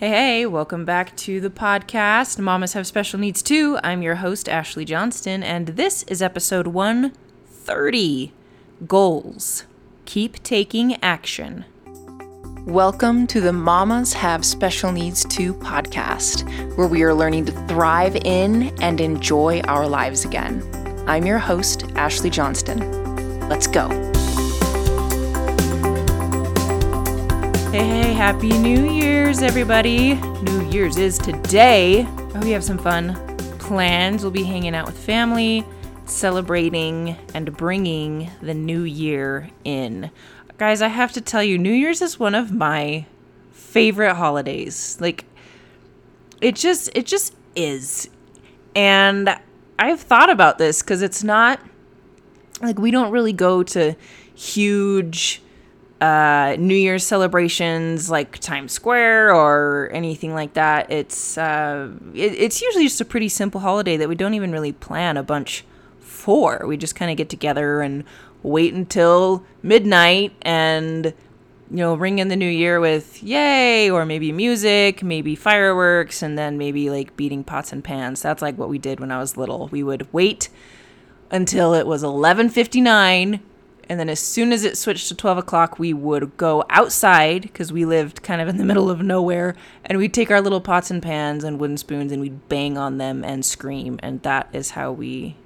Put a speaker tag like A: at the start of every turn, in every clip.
A: Hey, hey, welcome back to the podcast. Mamas Have Special Needs Too. I'm your host, Ashleigh Johnston, and this is episode 130 Goals. Keep taking action. Welcome to the Mamas Have Special Needs Too podcast, where we are learning to thrive in and enjoy our lives again. I'm your host, Ashleigh Johnston. Let's go. Hey, hey, happy New Year's, everybody. New Year's is today. Oh, we have some fun plans. We'll be hanging out with family, celebrating, and bringing the new year in. Guys, I have to tell you, New Year's is one of my favorite holidays. Like, it just, it just is. And I've thought about this because it's not like we don't really go to huge uh, New Year's celebrations like Times Square or anything like that. It's uh, it, it's usually just a pretty simple holiday that we don't even really plan a bunch for. We just kind of get together and wait until midnight and you know ring in the new year with yay or maybe music, maybe fireworks, and then maybe like beating pots and pans. That's like what we did when I was little. We would wait until it was 11:59 and then as soon as it switched to 12 o'clock, we would go outside because we lived kind of in the middle of nowhere. And we'd take our little pots and pans and wooden spoons and we'd bang on them and scream. And that is how we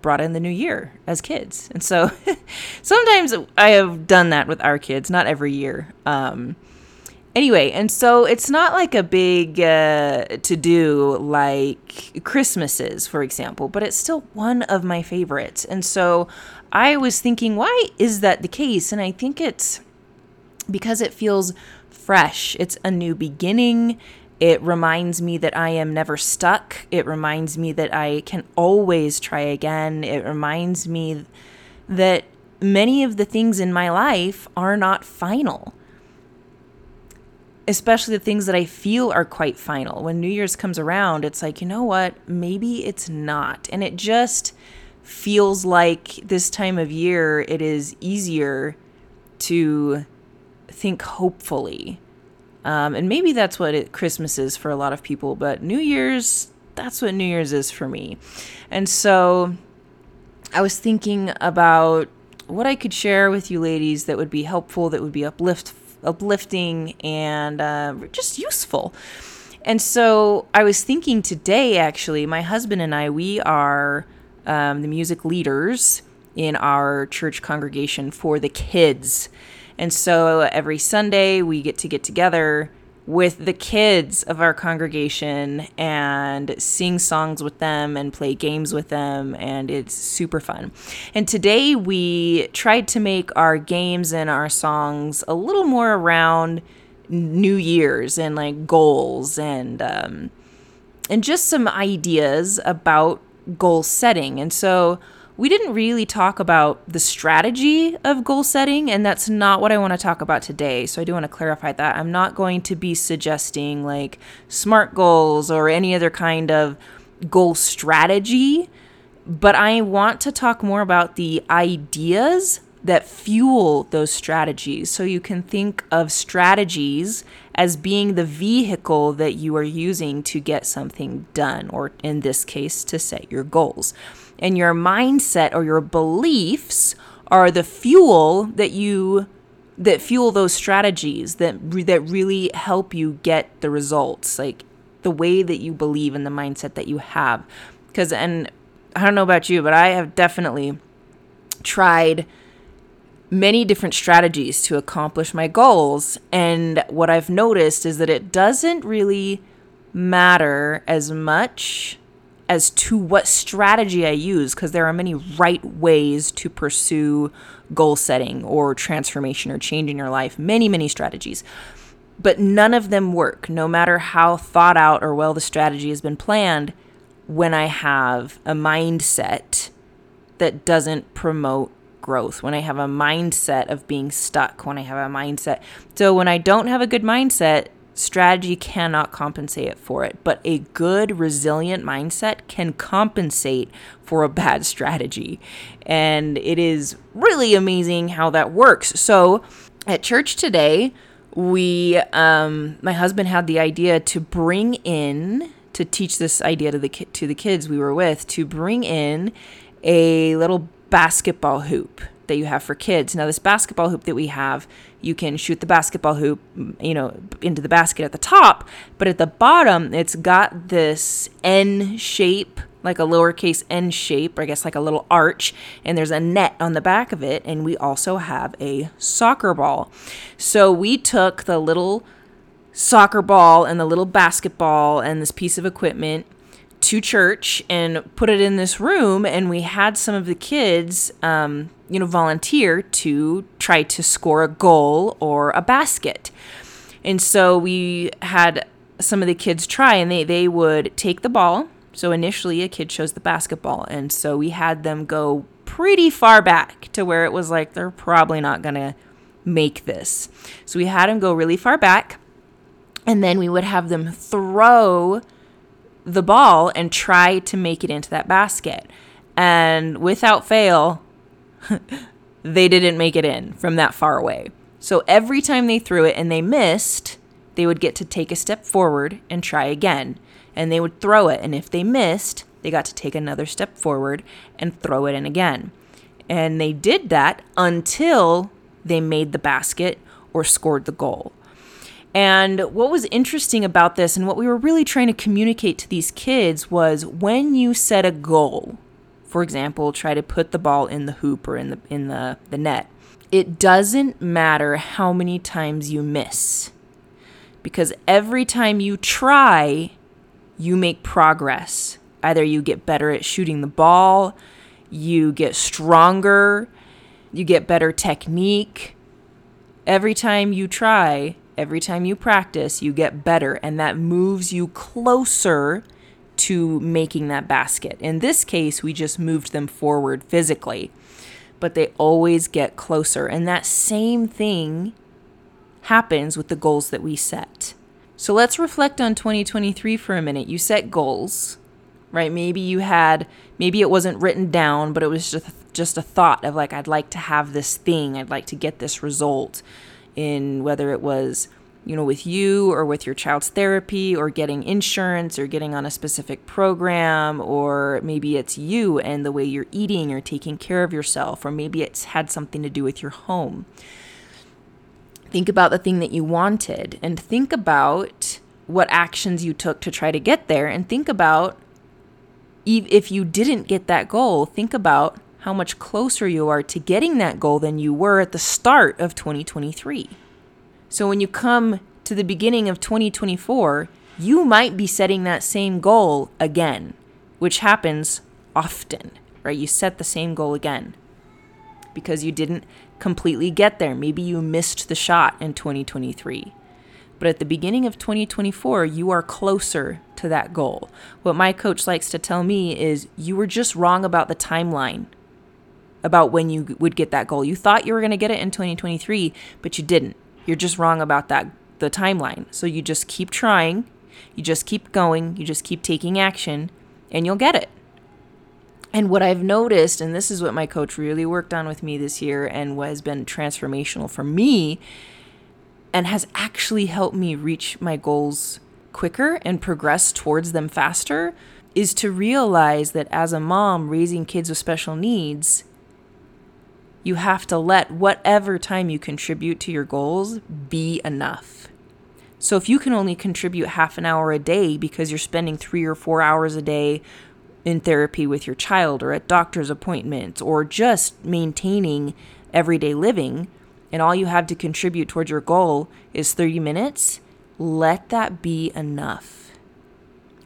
A: brought in the new year as kids. And so sometimes I have done that with our kids, not every year. Um, anyway, and so it's not like a big uh, to do like Christmases, for example, but it's still one of my favorites. And so I was thinking, why is that the case? And I think it's because it feels fresh. It's a new beginning. It reminds me that I am never stuck. It reminds me that I can always try again. It reminds me that many of the things in my life are not final. Especially the things that I feel are quite final. When New Year's comes around, it's like, you know what? Maybe it's not. And it just feels like this time of year it is easier to think hopefully. Um, and maybe that's what it, Christmas is for a lot of people, but New Year's, that's what New Year's is for me. And so I was thinking about what I could share with you ladies that would be helpful, that would be uplift, uplifting, and uh, just useful. And so I was thinking today, actually, my husband and I, we are um, the music leaders in our church congregation for the kids. And so every Sunday we get to get together with the kids of our congregation and sing songs with them and play games with them and it's super fun. And today we tried to make our games and our songs a little more around New Year's and like goals and um, and just some ideas about goal setting. And so we didn't really talk about the strategy of goal setting, and that's not what I want to talk about today. So I do want to clarify that. I'm not going to be suggesting like SMART goals or any other kind of goal strategy, but I want to talk more about the ideas that fuel those strategies. So you can think of strategies as being the vehicle that you are using to get something done, or in this case, to set your goals. And your mindset or your beliefs are the fuel that you that fuel those strategies that that really help you get the results like the way that you believe in the mindset that you have because and I don't know about you but I have definitely tried many different strategies to accomplish my goals. And what I've noticed is that it doesn't really matter as much as to what strategy I use, because there are many right ways to pursue goal setting or transformation or change in your life, many, many strategies. But none of them work, no matter how thought out or well the strategy has been planned, when I have a mindset that doesn't promote growth, when I have a mindset of being stuck, when I have a mindset. So when I don't have a good mindset, strategy cannot compensate for it, but a good, resilient mindset can compensate for a bad strategy. And it is really amazing how that works. So at church today, we, um, my husband had the idea to bring in to teach this idea to the ki- to the kids we were with to bring in a little basketball hoop that you have for kids. Now, this basketball hoop that we have, you can shoot the basketball hoop, mm, you know, into the basket at the top, but at the bottom, it's got this N shape, like a lowercase n shape, or I guess like a little arch, and there's a net on the back of it, and we also have a soccer ball. So we took the little soccer ball and the little basketball and this piece of equipment to church and put it in this room and we had some of the kids um, you know volunteer to try to score a goal or a basket. And so we had some of the kids try and they, they would take the ball. So initially a kid chose the basketball and so we had them go pretty far back to where it was like they're probably not going to make this. So we had them go really far back and then we would have them throw the ball and try to make it into that basket. And without fail, they didn't make it in from that far away. So every time they threw it and they missed, they would get to take a step forward and try again. And they would throw it. And if they missed, they got to take another step forward and throw it in again. And they did that until they made the basket or scored the goal. And what was interesting about this and what we were really trying to communicate to these kids was when you set a goal, for example, try to put the ball in the hoop or in the in the, the net, it doesn't matter how many times you miss. Because every time you try, you make progress. Either you get better at shooting the ball, you get stronger, you get better technique. Every time you try, Every time you practice, you get better, and that moves you closer to making that basket. In this case, we just moved them forward physically, but they always get closer. And that same thing happens with the goals that we set. So let's reflect on 2023 for a minute. You set goals, right? Maybe you had, maybe it wasn't written down, but it was just just a thought of like I'd like to have this thing, I'd like to get this result in whether it was you know with you or with your child's therapy or getting insurance or getting on a specific program or maybe it's you and the way you're eating or taking care of yourself or maybe it's had something to do with your home. Think about the thing that you wanted and think about what actions you took to try to get there and think about if you didn't get that goal think about how much closer you are to getting that goal than you were at the start of 2023. So when you come to the beginning of 2024, you might be setting that same goal again, which happens often, right? You set the same goal again because you didn't completely get there. Maybe you missed the shot in 2023. But at the beginning of 2024, you are closer to that goal. What my coach likes to tell me is you were just wrong about the timeline about when you would get that goal. You thought you were going to get it in 2023, but you didn't. You're just wrong about that the timeline. So you just keep trying, you just keep going, you just keep taking action and you'll get it. And what I've noticed, and this is what my coach really worked on with me this year and has been transformational for me and has actually helped me reach my goals quicker and progress towards them faster, is to realize that as a mom raising kids with special needs, you have to let whatever time you contribute to your goals be enough. So if you can only contribute half an hour a day because you're spending three or four hours a day in therapy with your child or at doctor's appointments or just maintaining everyday living, and all you have to contribute towards your goal is 30 minutes, let that be enough.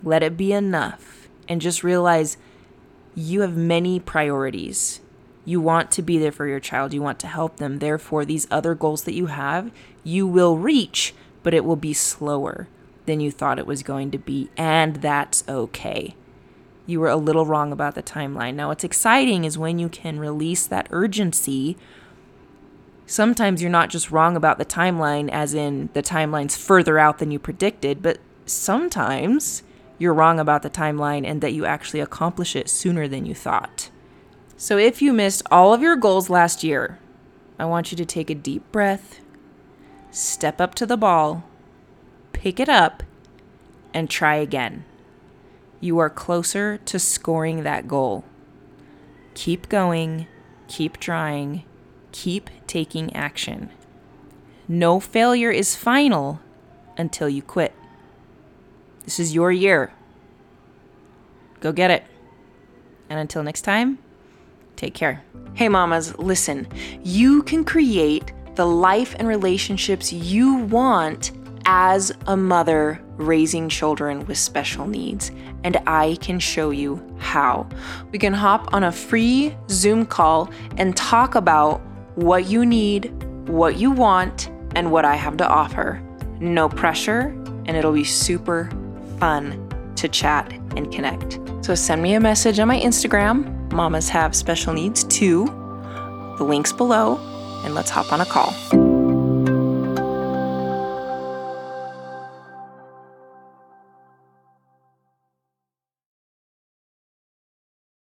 A: Let it be enough. And just realize you have many priorities. You want to be there for your child, you want to help them. Therefore, these other goals that you have, you will reach, but it will be slower than you thought it was going to be. And that's okay. You were a little wrong about the timeline. Now, what's exciting is when you can release that urgency. Sometimes you're not just wrong about the timeline, as in the timeline's further out than you predicted, but sometimes you're wrong about the timeline and that you actually accomplish it sooner than you thought. So, if you missed all of your goals last year, I want you to take a deep breath, step up to the ball, pick it up, and try again. You are closer to scoring that goal. Keep going, keep trying, keep taking action. No failure is final until you quit. This is your year. Go get it. And until next time, take care. Hey, mamas, listen. You can create the life and relationships you want as a mother raising children with special needs, and I can show you how. We can hop on a free Zoom call and talk about what you need, what you want, and what I have to offer. No pressure, and it'll be super fun to chat and connect. So send me a message on my Instagram, Mamas Have Special Needs too. The link's below, and let's hop on a call.